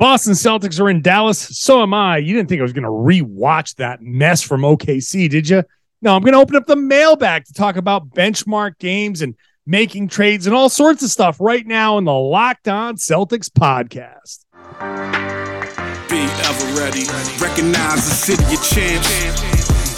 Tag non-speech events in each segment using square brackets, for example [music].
Boston Celtics are in Dallas. So am I. You didn't think I was going to rewatch that mess from OKC, did you? No, I'm going to open up the mailbag to talk about benchmark games and making trades and all sorts of stuff right now in the Locked On Celtics podcast. Be ever ready. Recognize the city of champs.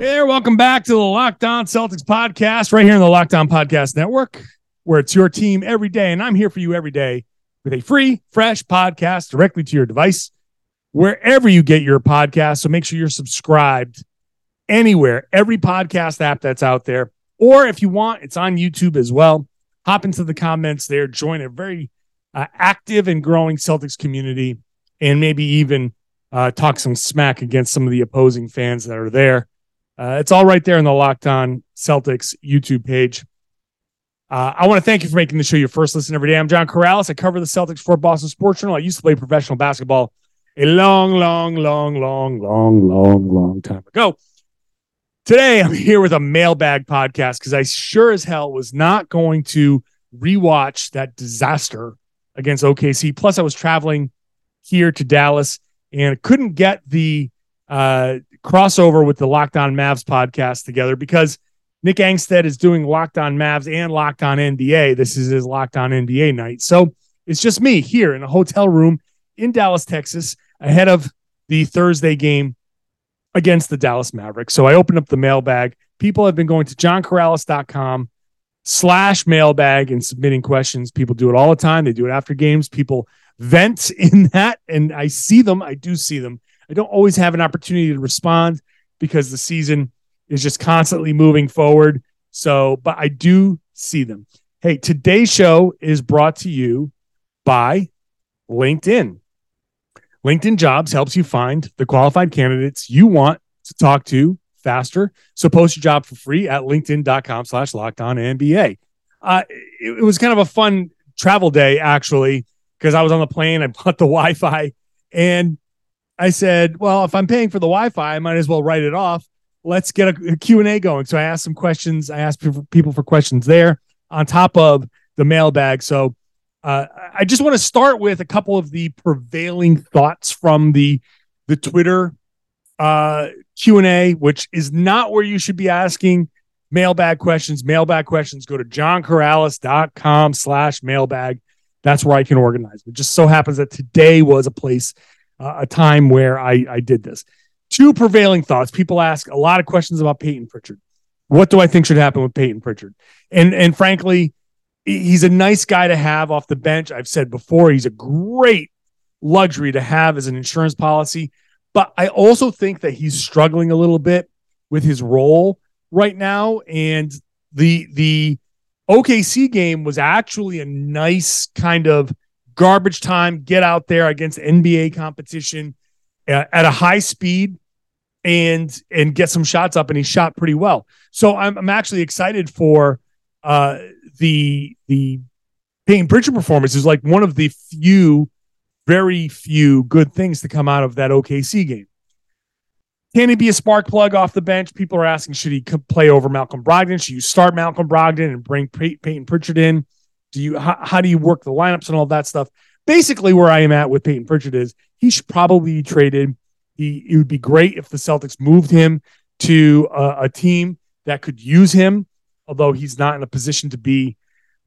Hey welcome back to the Locked On Celtics podcast, right here in the Locked On Podcast Network, where it's your team every day. And I'm here for you every day with a free, fresh podcast directly to your device, wherever you get your podcast. So make sure you're subscribed anywhere, every podcast app that's out there. Or if you want, it's on YouTube as well. Hop into the comments there, join a very uh, active and growing Celtics community, and maybe even uh, talk some smack against some of the opposing fans that are there. Uh, it's all right there in the Locked On Celtics YouTube page. Uh, I want to thank you for making the show your first listen every day. I'm John Corrales. I cover the Celtics for Boston Sports Journal. I used to play professional basketball a long, long, long, long, long, long, long time ago. Today, I'm here with a mailbag podcast because I sure as hell was not going to rewatch that disaster against OKC. Plus, I was traveling here to Dallas and couldn't get the uh, crossover with the Locked On Mavs podcast together because Nick Angstadt is doing Locked On Mavs and Locked On NBA. This is his Locked On NBA night. So it's just me here in a hotel room in Dallas, Texas, ahead of the Thursday game against the Dallas Mavericks. So I opened up the mailbag. People have been going to johncorrales.com slash mailbag and submitting questions. People do it all the time. They do it after games. People vent [laughs] in that, and I see them. I do see them. I don't always have an opportunity to respond because the season is just constantly moving forward. So, but I do see them. Hey, today's show is brought to you by LinkedIn. LinkedIn Jobs helps you find the qualified candidates you want to talk to faster. So post your job for free at linkedin.com slash locked on NBA. Uh, it, it was kind of a fun travel day, actually, because I was on the plane. I bought the [laughs] Wi Fi and I said, well, if I'm paying for the Wi-Fi, I might as well write it off. Let's get a, a Q&A going. So I asked some questions. I asked people for questions there on top of the mailbag. So uh, I just want to start with a couple of the prevailing thoughts from the the Twitter uh, Q&A, which is not where you should be asking mailbag questions. Mailbag questions, go to johncorrales.com slash mailbag. That's where I can organize. It just so happens that today was a place – uh, a time where I, I did this. Two prevailing thoughts. People ask a lot of questions about Payton Pritchard. What do I think should happen with Payton Pritchard? And and frankly, he's a nice guy to have off the bench. I've said before, he's a great luxury to have as an insurance policy. But I also think that he's struggling a little bit with his role right now. And the the OKC game was actually a nice kind of garbage time, get out there against NBA competition uh, at a high speed and and get some shots up and he shot pretty well. So I'm I'm actually excited for uh the the Payton Pritchard performance is like one of the few very few good things to come out of that OKC game. Can he be a spark plug off the bench? People are asking, should he play over Malcolm Brogdon? Should you start Malcolm Brogdon and bring Pay- Payton Pritchard in? Do you how, how do you work the lineups and all that stuff? Basically, where I am at with Payton Pritchard is he should probably be traded. He it would be great if the Celtics moved him to a, a team that could use him, although he's not in a position to be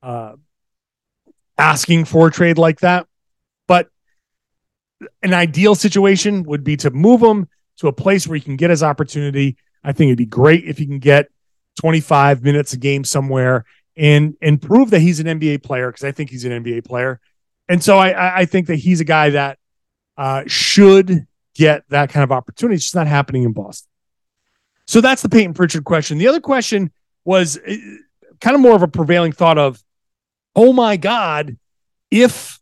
uh, asking for a trade like that. But an ideal situation would be to move him to a place where he can get his opportunity. I think it'd be great if he can get 25 minutes a game somewhere and and prove that he's an NBA player because I think he's an NBA player. And so I I think that he's a guy that uh, should get that kind of opportunity. It's just not happening in Boston. So that's the Payton Pritchard question. The other question was uh, kind of more of a prevailing thought of, oh my God, if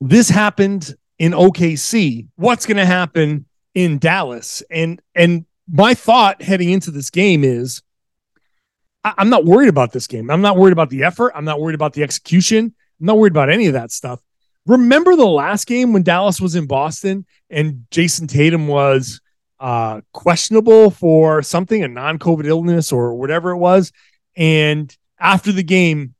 this happened in OKC, what's going to happen in Dallas? And and my thought heading into this game is I, I'm not worried about this game. I'm not worried about the effort. I'm not worried about the execution. I'm not worried about any of that stuff. Remember the last game when Dallas was in Boston and Jayson Tatum was uh, questionable for something, a non-COVID illness or whatever it was. And after the game,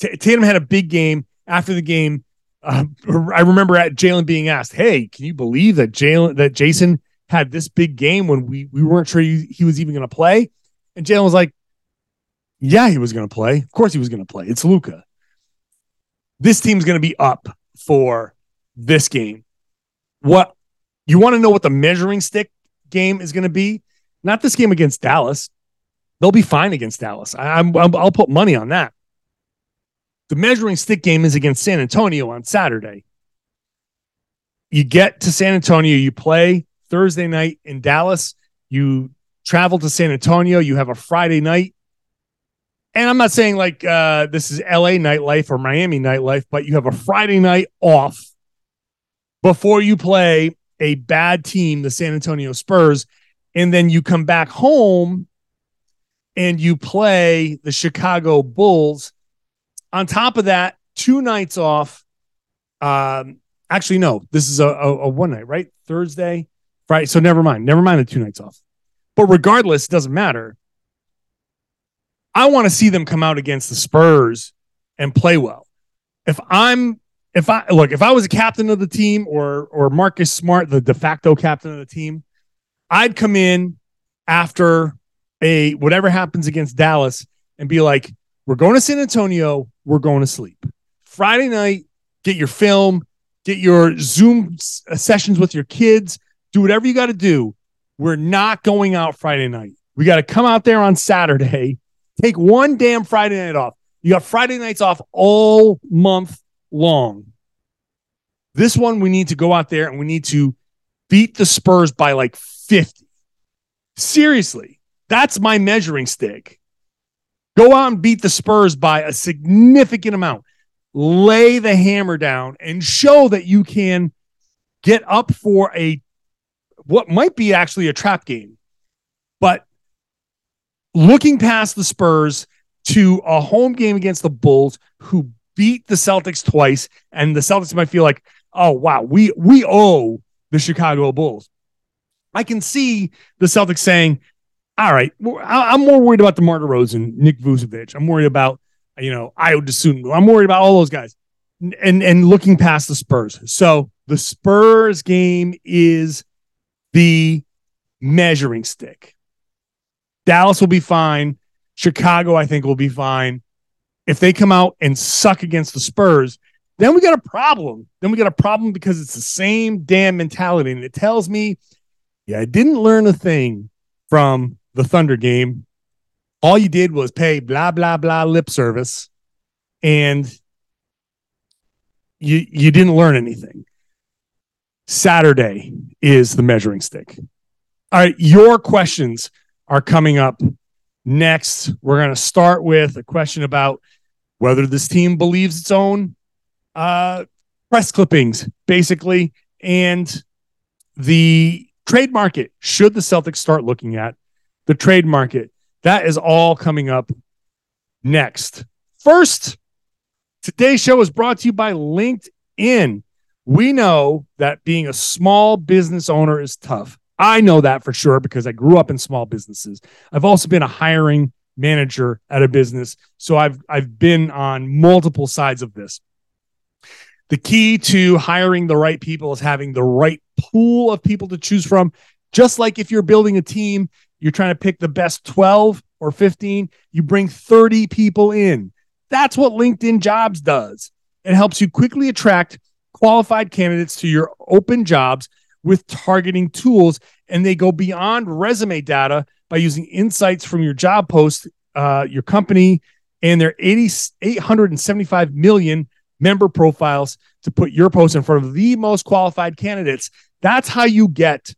T- Tatum had a big game. After the game, uh, I remember at Jaylen being asked, "Hey, can you believe that Jaylen that Jayson had this big game when we we weren't sure he, he was even going to play?" And Jaylen was like, "Yeah, he was going to play. Of course, he was going to play. It's Luka. This team's going to be up for this game. What you want to know? What the measuring stick game is going to be? Not this game against Dallas. They'll be fine against Dallas. I, I'm, I'll put money on that. The measuring stick game is against San Antonio on Saturday. You get to San Antonio, you play Thursday night in Dallas, you travel to San Antonio, you have a Friday night. And I'm not saying like uh, this is LA nightlife or Miami nightlife, but you have a Friday night off before you play a bad team, the San Antonio Spurs. And then you come back home and you play the Chicago Bulls. On top of that, two nights off. Um, actually, no, this is a, a, a one night, right? Thursday, Friday. So never mind. Never mind the two nights off. But regardless, it doesn't matter. I want to see them come out against the Spurs and play well. If I'm if I look, if I was a captain of the team or or Marcus Smart, the de facto captain of the team, I'd come in after a whatever happens against Dallas and be like, we're going to San Antonio, we're going to sleep. Friday night, get your film, get your Zoom sessions with your kids, do whatever you got to do. We're not going out Friday night. We got to come out there on Saturday, take one damn Friday night off. You got Friday nights off all month long. This one, we need to go out there and we need to beat the Spurs by like 50. Seriously, that's my measuring stick. Go out and beat the Spurs by a significant amount. Lay the hammer down and show that you can get up for a what might be actually a trap game. But looking past the Spurs to a home game against the Bulls who beat the Celtics twice and the Celtics might feel like, "Oh wow, we we owe the Chicago Bulls." I can see the Celtics saying, all right, I'm more worried about DeMar DeRozan, Nick Vucevic. I'm worried about, you know, Ayo Dosunmu. I'm worried about all those guys and, and looking past the Spurs. So the Spurs game is the measuring stick. Dallas will be fine. Chicago, I think, will be fine. If they come out and suck against the Spurs, then we got a problem. Then we got a problem because it's the same damn mentality. And it tells me, yeah, I didn't learn a thing from the Thunder game, all you did was pay blah blah blah lip service, and you you didn't learn anything. Saturday is the measuring stick. All right, your questions are coming up next. We're going to start with a question about whether this team believes its own uh, press clippings, basically, and the trade market. Should the Celtics start looking at the trade market. That is all coming up next. First, today's show is brought to you by LinkedIn. We know that being a small business owner is tough. I know that for sure because I grew up in small businesses. I've also been a hiring manager at a business, so I've I've been on multiple sides of this. The key to hiring the right people is having the right pool of people to choose from. Just like if you're building a team, you're trying to pick the best 12 or 15, you bring 30 people in. That's what LinkedIn Jobs does. It helps you quickly attract qualified candidates to your open jobs with targeting tools, and they go beyond resume data by using insights from your job post, uh, your company, and their 80, 875 million member profiles to put your post in front of the most qualified candidates. That's how you get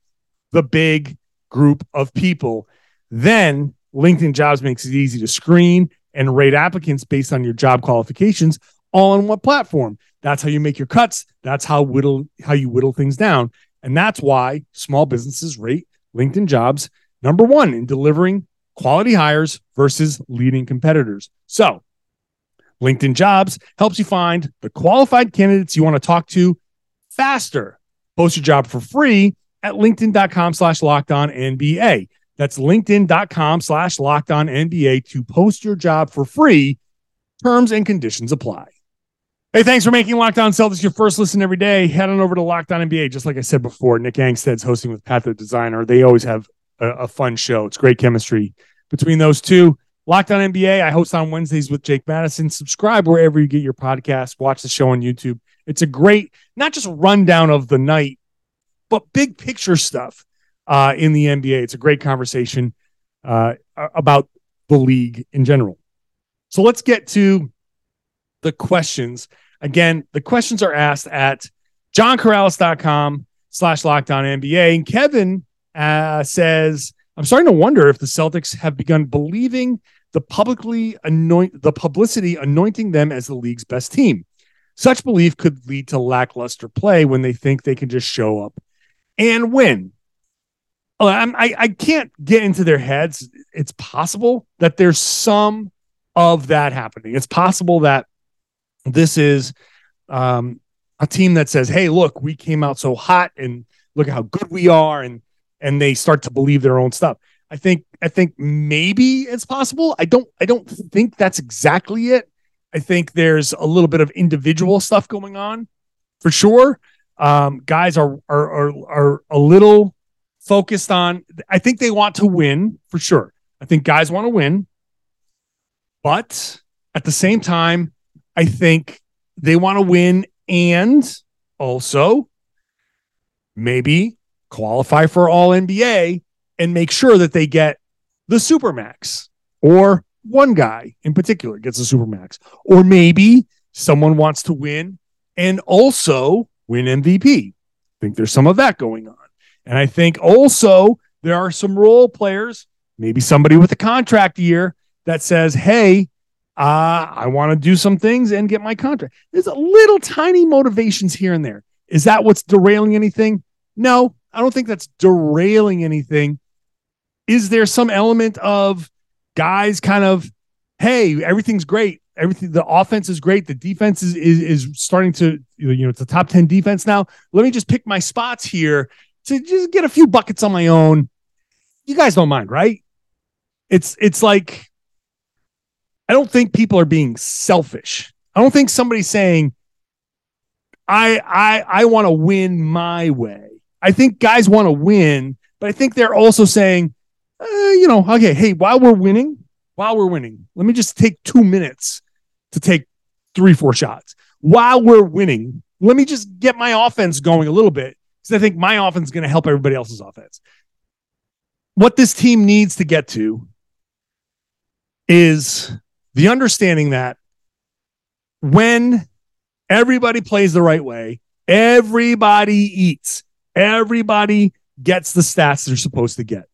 the big group of people. Then LinkedIn Jobs makes it easy to screen and rate applicants based on your job qualifications all on one platform. That's how you make your cuts. That's how whittle how you whittle things down. And that's why small businesses rate LinkedIn jobs number one in delivering quality hires versus leading competitors. So LinkedIn jobs helps you find the qualified candidates you want to talk to faster. Post your job for free at LinkedIn.com slash locked on NBA. That's LinkedIn.com slash locked on NBA to post your job for free. Terms and conditions apply. Hey, thanks for making Locked On Celtics your first listen every day. Head on over to Locked On NBA. Just like I said before, Nick Angstadt's hosting with Pat the Designer. They always have a, a fun show. It's great chemistry between those two. Locked On NBA, I host on Wednesdays with Jake Madison. Subscribe wherever you get your podcast. Watch the show on YouTube. It's a great, not just rundown of the night, but big picture stuff uh, in the NBA. It's a great conversation uh, about the league in general. So let's get to the questions. Again, the questions are asked at johncorrales.com slash locked on NBA. And Kevin uh, says, I'm starting to wonder if the Celtics have begun believing the publicly anoint the publicity anointing them as the league's best team. Such belief could lead to lackluster play when they think they can just show up and win. I, I can't get into their heads. It's possible that there's some of that happening. It's possible that this is um, a team that says, "Hey, look, we came out so hot, and look at how good we are," and and they start to believe their own stuff. I think I think maybe it's possible. I don't I don't think that's exactly it. I think there's a little bit of individual stuff going on for sure. Um, guys are, are are are a little focused on. I think they want to win for sure. I think guys want to win, but at the same time, I think they want to win and also maybe qualify for all NBA and make sure that they get the Supermax or one guy in particular gets a Supermax. Or maybe someone wants to win and also win MVP. I think there's some of that going on. And I think also there are some role players, maybe somebody with a contract year that says, hey, uh, I want to do some things and get my contract. There's a little tiny motivations here and there. Is that what's derailing anything? No, I don't think that's derailing anything. Is there some element of guys kind of, hey, everything's great. Everything, the offense is great. The defense is, is, is starting to, you know, it's a top 10 defense now. Let me just pick my spots here to just get a few buckets on my own. You guys don't mind, right? It's, it's like, I don't think people are being selfish. I don't think somebody's saying, I I I want to win my way. I think guys want to win, but I think they're also saying, uh, you know, okay, hey, while we're winning, while we're winning, let me just take two minutes to take three, four shots. While we're winning, let me just get my offense going a little bit because I think my offense is going to help everybody else's offense. What this team needs to get to is the understanding that when everybody plays the right way, everybody eats, everybody gets the stats they're supposed to get.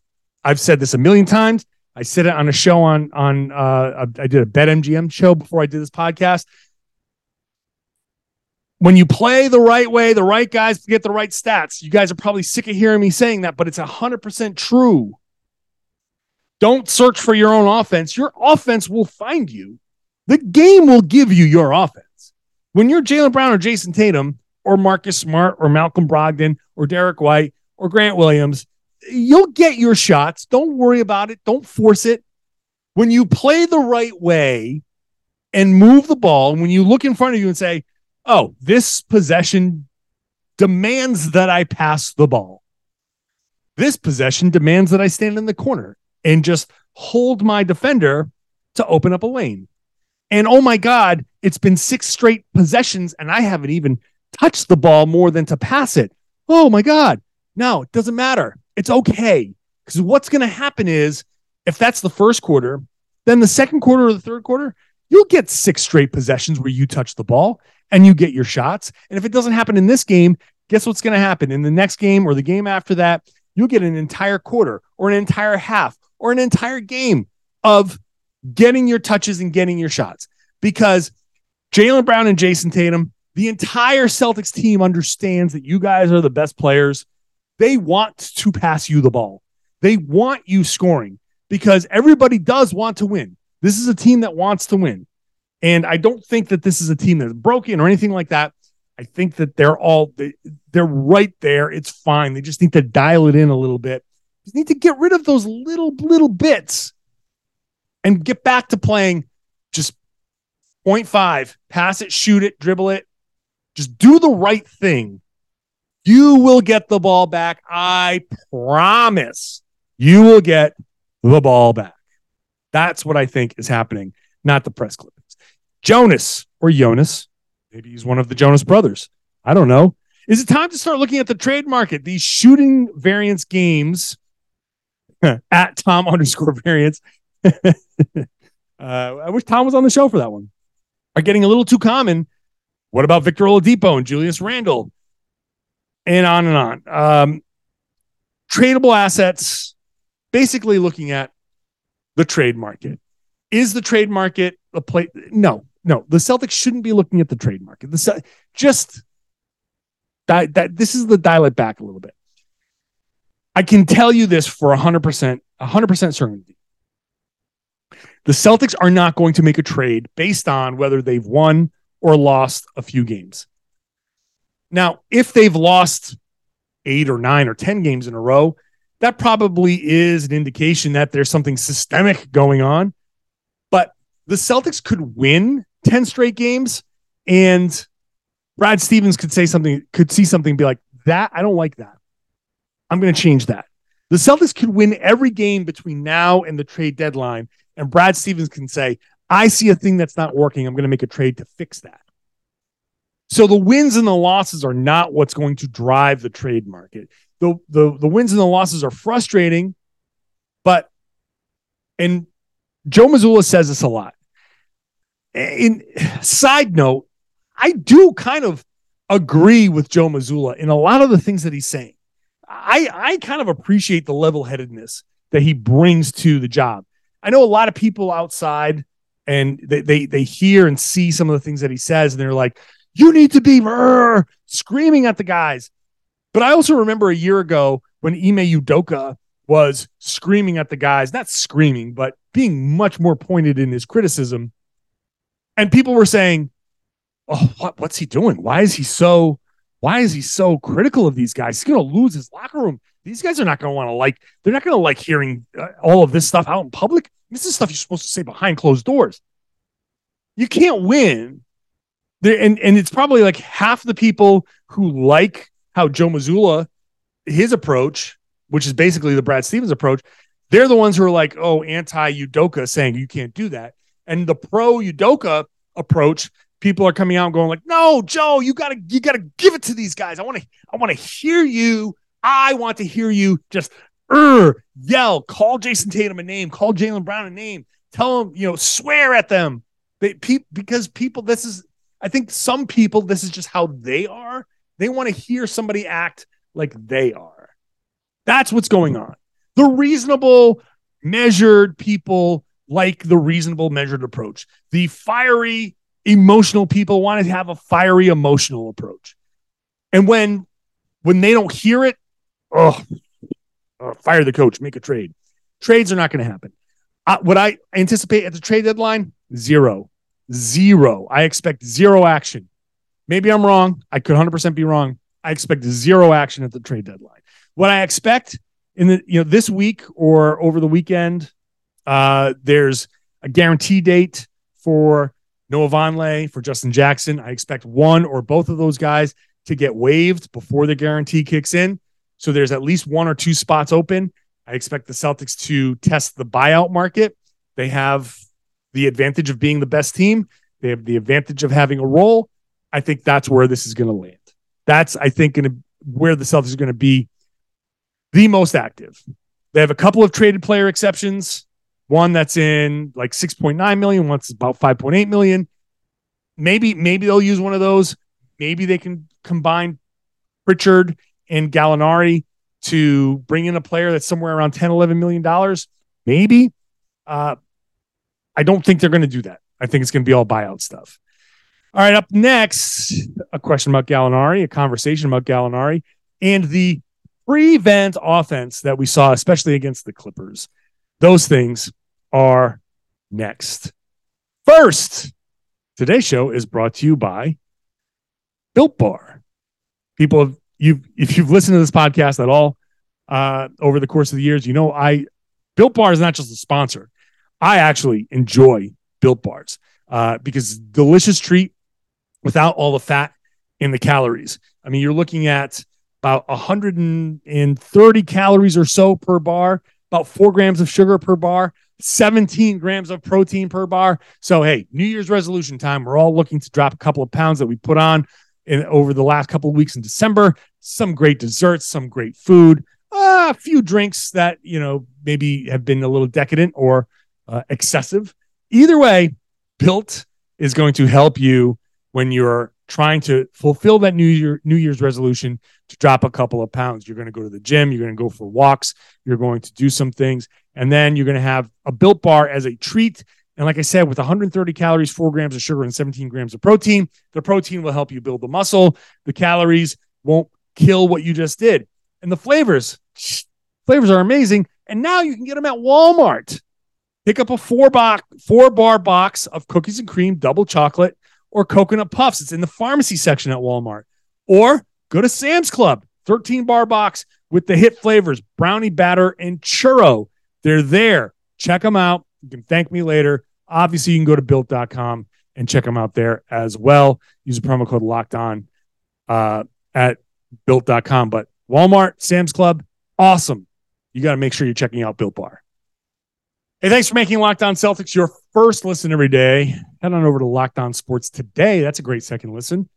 I've said this a million times. I said it on a show on on uh, I did a Bet MGM show before I did this podcast. When you play the right way, the right guys get the right stats. You guys are probably sick of hearing me saying that, but it's hundred percent true. Don't search for your own offense. Your offense will find you. The game will give you your offense. When you're Jaylen Brown or Jayson Tatum or Marcus Smart or Malcolm Brogdon or Derrick White or Grant Williams, you'll get your shots. Don't worry about it. Don't force it. When you play the right way and move the ball, and when you look in front of you and say, oh, this possession demands that I pass the ball. This possession demands that I stand in the corner and just hold my defender to open up a lane. And oh my God, it's been six straight possessions and I haven't even touched the ball more than to pass it. Oh my God. No, it doesn't matter. It's okay. Because what's going to happen is if that's the first quarter, then the second quarter or the third quarter, you'll get six straight possessions where you touch the ball and you get your shots. And if it doesn't happen in this game, guess what's going to happen in the next game or the game after that? You'll get an entire quarter or an entire half or an entire game of getting your touches and getting your shots because Jaylen Brown and Jayson Tatum, The entire Celtics team understands that you guys are the best players. They want to pass you the ball. They want you scoring because everybody does want to win. This is a team that wants to win. And I don't think that this is a team that's broken or anything like that. I think that they're all they, they're right there. It's fine. They just need to dial it in a little bit. Just need to get rid of those little little bits and get back to playing just 0.5, pass it, shoot it, dribble it. Just do the right thing. You will get the ball back. I promise you will get the ball back. That's what I think is happening, not the press clippings. Jonas or Jonas, maybe he's one of the Jonas brothers. I don't know. Is it time to start looking at the trade market? These shooting variance games [laughs] at Tom underscore variance. [laughs] uh, I wish Tom was on the show for that one. Are getting a little too common. What about Victor Oladipo and Julius Randle? And on and on. Um, tradable assets, basically looking at the trade market. Is the trade market a play? No, no. The Celtics shouldn't be looking at the trade market. The just that, that this is the dial it back a little bit. I can tell you this for 100%, 100% certainty. The Celtics are not going to make a trade based on whether they've won or lost a few games. Now, if they've lost eight or nine or 10 games in a row, that probably is an indication that there's something systemic going on. But the Celtics could win 10 straight games and Brad Stevens could say something, could see something be like, that, I don't like that. I'm going to change that. The Celtics could win every game between now and the trade deadline. And Brad Stevens can say, I see a thing that's not working. I'm going to make a trade to fix that. So the wins and the losses are not what's going to drive the trade market. The, the, the wins and the losses are frustrating, but, and Joe Mazzulla says this a lot. In side note, I do kind of agree with Joe Mazzulla in a lot of the things that he's saying. I, I kind of appreciate the level headedness that he brings to the job. I know a lot of people outside and they, they, they hear and see some of the things that he says, and they're like, you need to be screaming at the guys. But I also remember a year ago when Ime Udoka was screaming at the guys, not screaming, but being much more pointed in his criticism. And people were saying, Oh, what, what's he doing? Why is he so why is he so critical of these guys? He's going to lose his locker room. These guys are not going to want to like, they're not going to like hearing uh, all of this stuff out in public. This is stuff you're supposed to say behind closed doors. You can't win. There, and, and it's probably like half the people who like how Joe Mazzulla, his approach, which is basically the Brad Stevens approach, they're the ones who are like, oh, anti Udoka saying you can't do that. And the pro Udoka approach people are coming out and going like, "No, Joe, you gotta you gotta give it to these guys. I want to I want to hear you. I want to hear you just er, yell, call Jayson Tatum a name, call Jaylen Brown a name, tell them you know swear at them. They, pe- because people, this is I think some people this is just how they are. They want to hear somebody act like they are. That's what's going on. The reasonable, measured people like the reasonable, measured approach. The fiery, emotional people want to have a fiery emotional approach. And when when they don't hear it, oh, fire the coach, make a trade. Trades are not going to happen. Uh, what I anticipate at the trade deadline? Zero. Zero. I expect zero action. Maybe I'm wrong. I could 100% be wrong. I expect zero action at the trade deadline. What I expect in the you know this week or over the weekend, uh, there's a guarantee date for Noah Vonleh, for Justin Jackson. I expect one or both of those guys to get waived before the guarantee kicks in. So there's at least one or two spots open. I expect the Celtics to test the buyout market. They have the advantage of being the best team. They have the advantage of having a role. I think that's where this is going to land. That's I think going to where the Celtics are going to be the most active. They have a couple of traded player exceptions one that's in like 6.9 million, one's about 5.8 million. Maybe, maybe they'll use one of those. Maybe they can combine Pritchard and Gallinari to bring in a player that's somewhere around 10, 11 million dollars. Maybe. Uh, I don't think they're going to do that. I think it's going to be all buyout stuff. All right, up next, a question about Gallinari, a conversation about Gallinari, and the prevent offense that we saw, especially against the Clippers. Those things are next. First, today's show is brought to you by Built Bar. People, have, you if you've listened to this podcast at all uh, over the course of the years, you know I Built Bar is not just a sponsor. I actually enjoy Built Bars uh, because delicious treat without all the fat and the calories. I mean, you're looking at about 130 calories or so per bar, about four grams of sugar per bar, 17 grams of protein per bar. So, hey, New Year's resolution time. We're all looking to drop a couple of pounds that we put on in, over the last couple of weeks in December. Some great desserts, some great food, uh, a few drinks that, you know, maybe have been a little decadent or uh, excessive. Either way, Built is going to help you when you're trying to fulfill that new year new year's resolution to drop a couple of pounds. You're going to go to the gym you're going to go for walks you're going to do some things and then you're going to have a built bar as a treat. And like i said with 130 calories 4 grams of sugar and 17 grams of protein the protein will help you build the muscle. The calories won't kill what you just did. And the flavors flavors are amazing. And now you can get them at walmart. Pick up a four box four bar box of cookies and cream double chocolate or coconut puffs. It's in the pharmacy section at Walmart. Or go to Sam's Club, 13 bar box with the hit flavors brownie batter and churro. They're there. Check them out. You can thank me later. Obviously, you can go to built.com and check them out there as well. Use the promo code locked on uh, at built.com. But Walmart, Sam's Club, awesome. You got to make sure you're checking out Built Bar. Hey, thanks for making Locked On Celtics your first listen every day. Head on over to Locked On Sports today. That's a great second listen.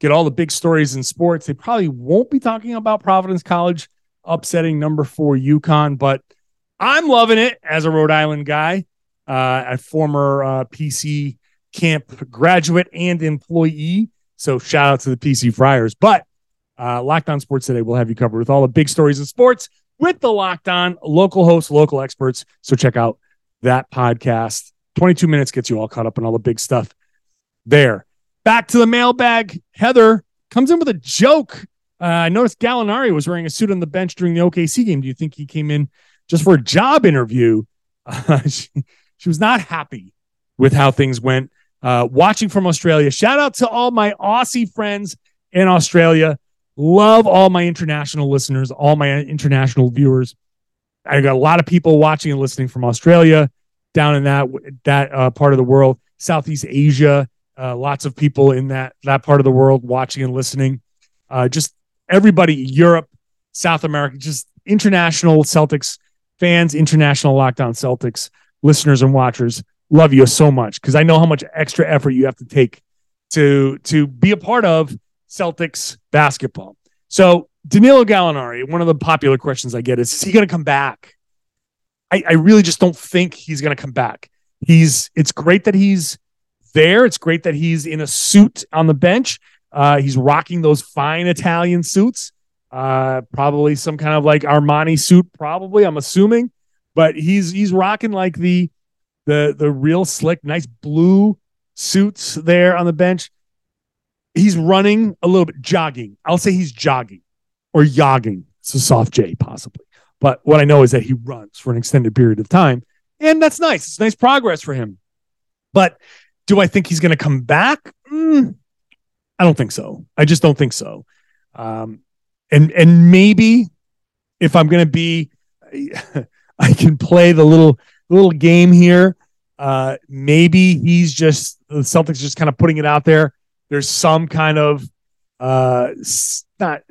Get all the big stories in sports. They probably won't be talking about Providence College upsetting number four UConn, but I'm loving it as a Rhode Island guy, uh, a former uh, PC camp graduate and employee. So shout out to the PC Friars. But uh, Locked On Sports today will have you covered with all the big stories in sports with the Locked On local hosts, local experts. So check out that podcast. 22 minutes gets you all caught up on all the big stuff there. Back to the mailbag. Heather comes in with a joke. Uh, I noticed Gallinari was wearing a suit on the bench during the OKC game. Do you think he came in just for a job interview? [laughs] Uh, she, she, was not happy with how things went. Uh, watching from Australia. Shout out to all my Aussie friends in Australia. Love all my international listeners, all my international viewers. I got a lot of people watching and listening from Australia, down in that that uh, part of the world, Southeast Asia. Uh, lots of people in that that part of the world watching and listening. Uh, just everybody, Europe, South America, just international Celtics fans, international locked on Celtics listeners and watchers. Love you so much because I know how much extra effort you have to take to to be a part of Celtics basketball. So Danilo Gallinari, one of the popular questions I get is, is he going to come back? I, I really just don't think he's going to come back. He's it's great that he's there. It's great that he's in a suit on the bench. Uh, he's rocking those fine Italian suits. Uh, probably some kind of like Armani suit, probably, I'm assuming. But he's he's rocking like the the the real slick, nice blue suits there on the bench. He's running a little bit, jogging. I'll say he's jogging or yogging. It's a soft J, possibly. But what I know is that he runs for an extended period of time. And that's nice. It's nice progress for him. But do I think he's going to come back? Mm, I don't think so. I just don't think so. Um, and and maybe if I'm going to be, [laughs] I can play the little little game here. Uh, maybe he's just the Celtics just kind of putting it out there. There's some kind of uh, not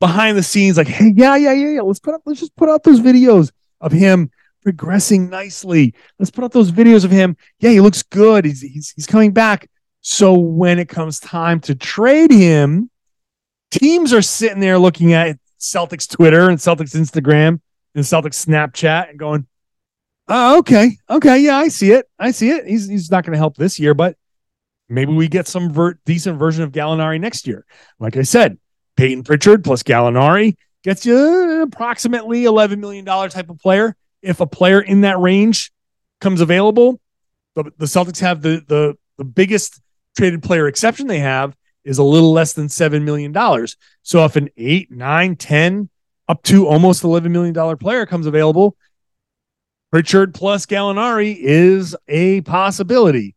behind the scenes, like, hey, yeah, yeah, yeah, yeah. Let's put up, let's just put out those videos of him progressing nicely. Let's put out those videos of him. Yeah, he looks good. He's he's he's coming back. So when it comes time to trade him, teams are sitting there looking at Celtics Twitter and Celtics Instagram and Celtics Snapchat and going, oh, okay, okay, yeah, I see it. I see it. He's he's not going to help this year, but maybe we get some ver- decent version of Gallinari next year. Like I said, Payton Pritchard plus Gallinari gets you approximately $11 million type of player. If a player in that range comes available, the, the Celtics have the, the, the biggest traded player exception they have is a little less than $7 million. So if an 8, 9, 10, up to almost $11 million player comes available, Pritchard plus Gallinari is a possibility.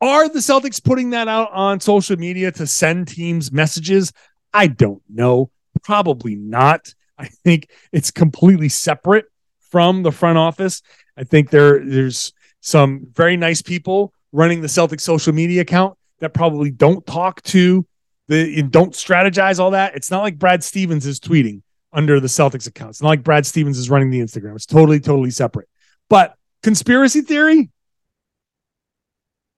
Are the Celtics putting that out on social media to send teams messages? I don't know. Probably not. I think it's completely separate from the front office. I think there there's some very nice people running the Celtics social media account that probably don't talk to the don't strategize all that. It's not like Brad Stevens is tweeting under the Celtics account. It's not like Brad Stevens is running the Instagram. It's totally, totally separate. But conspiracy theory,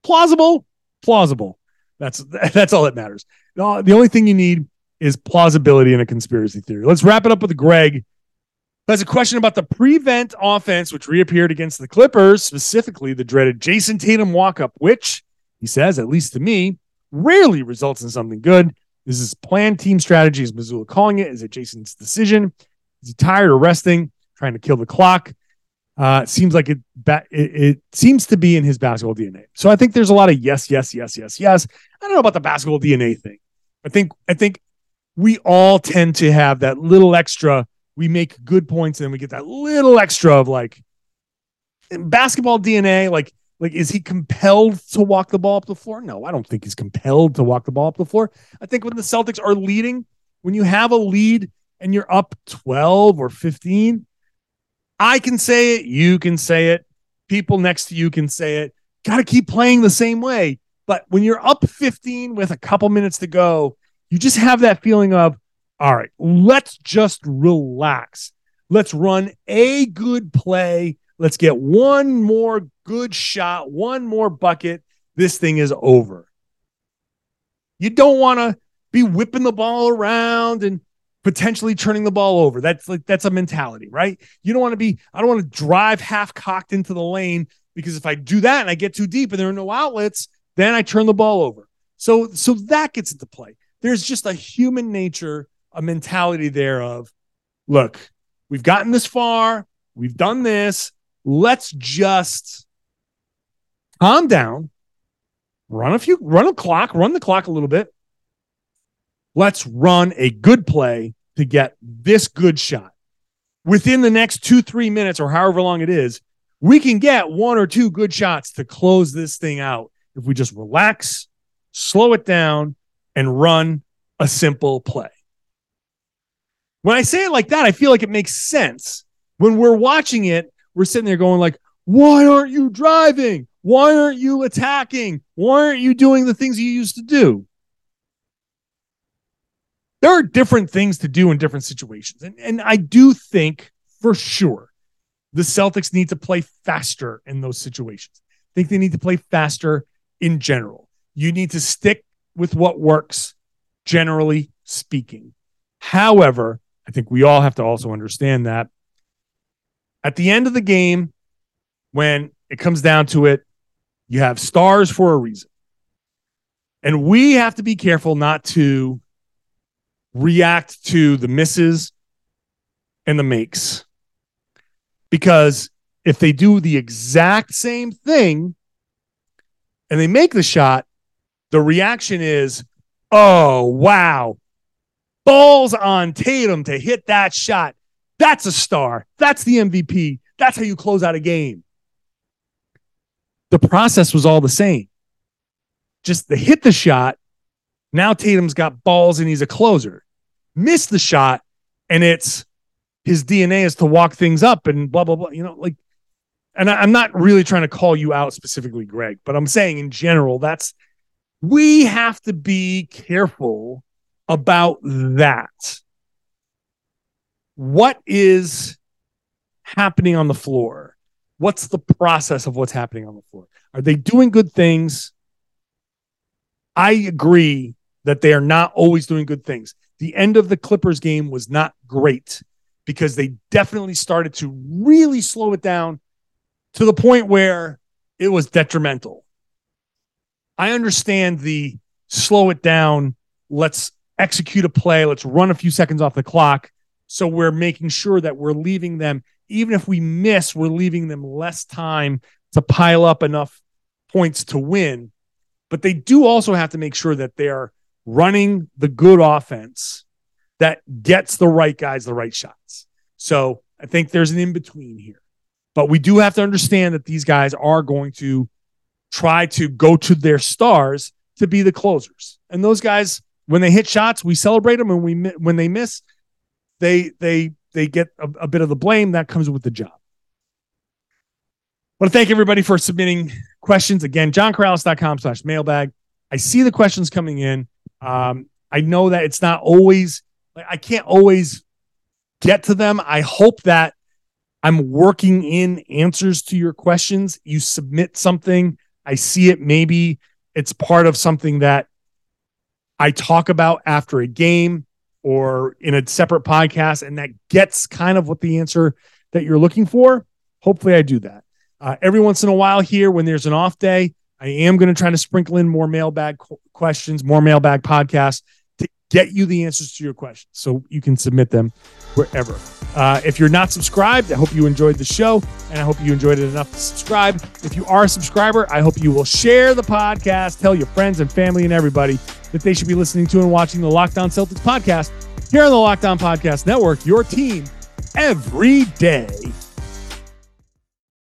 plausible, plausible. That's [laughs] that's all that matters. The only thing you need is plausibility in a conspiracy theory. Let's wrap it up with Greg. That's a question about the prevent offense, which reappeared against the Clippers, specifically the dreaded Jayson Tatum walk up, which he says, at least to me, rarely results in something good. This is planned team strategy, as Mazzulla calling it. Is it Jayson's decision? Is he tired or resting, trying to kill the clock? Uh, it seems like it, it, it seems to be in his basketball DNA. So I think there's a lot of yes, yes, yes, yes, yes. I don't know about the basketball DNA thing. I think I think we all tend to have that little extra. We make good points and we get that little extra of like basketball DNA. Like like is he compelled to walk the ball up the floor? No, I don't think he's compelled to walk the ball up the floor. I think when the Celtics are leading, when you have a lead and you're up 12 or 15, I can say it, you can say it, people next to you can say it. Got to keep playing the same way. But when you're up 15 with a couple minutes to go, you just have that feeling of, all right, let's just relax. Let's run a good play. Let's get one more good shot, one more bucket. This thing is over. You don't want to be whipping the ball around and potentially turning the ball over. That's like that's a mentality, right? You don't want to be I don't want to drive half cocked into the lane because if I do that and I get too deep and there are no outlets, then I turn the ball over. So so that gets into play. There's just a human nature, a mentality there of look, we've gotten this far, we've done this, let's just calm down, run a few run a clock, run the clock a little bit Let's run a good play to get this good shot. Within the next two, three minutes, or however long it is, we can get one or two good shots to close this thing out if we just relax, slow it down, and run a simple play. When I say it like that, I feel like it makes sense. When we're watching it, we're sitting there going like, why aren't you driving? Why aren't you attacking? Why aren't you doing the things you used to do? there are different things to do in different situations. And, and I do think for sure the Celtics need to play faster in those situations. I think they need to play faster in general. You need to stick with what works, generally speaking. However, I think we all have to also understand that at the end of the game, when it comes down to it, you have stars for a reason. And we have to be careful not to react to the misses and the makes. Because if they do the exact same thing and they make the shot, the reaction is, oh, wow, balls on Tatum to hit that shot. That's a star. That's the MVP. That's how you close out a game. The process was all the same. Just the hit the shot now Tatum's got balls and he's a closer. Miss the shot, and it's his DNA is to walk things up and blah blah blah. You know, like, and I, I'm not really trying to call you out specifically, Greg, but I'm saying in general, that's we have to be careful about that. What is happening on the floor? What's the process of what's happening on the floor? Are they doing good things? I agree that they are not always doing good things. The end of the Clippers game was not great because they definitely started to really slow it down to the point where it was detrimental. I understand the slow it down, let's execute a play, let's run a few seconds off the clock. So we're making sure that we're leaving them, even if we miss, we're leaving them less time to pile up enough points to win. but they do also have to make sure that they're running the good offense that gets the right guys the right shots. So I think there's an in between here. But we do have to understand that these guys are going to try to go to their stars to be the closers. And those guys, when they hit shots, we celebrate them, and we when they miss, they they they get a, a bit of the blame that comes with the job. I want to thank everybody for submitting questions. Again, johnkaralis.com slash mailbag. I see the questions coming in. Um, I know that it's not always, I can't always get to them. I hope that I'm working in answers to your questions. You submit something, I see it. Maybe it's part of something that I talk about after a game or in a separate podcast, and that gets kind of what the answer that you're looking for. Hopefully, I do that. Uh, every once in a while, here when there's an off day, I am going to try to sprinkle in more mailbag questions, more mailbag podcasts get you the answers to your questions so you can submit them wherever. Uh, if you're not subscribed, I hope you enjoyed the show and I hope you enjoyed it enough to subscribe. If you are a subscriber, I hope you will share the podcast, tell your friends and family and everybody that they should be listening to and watching the Locked On Celtics podcast here on the Locked On Podcast Network, your team every day.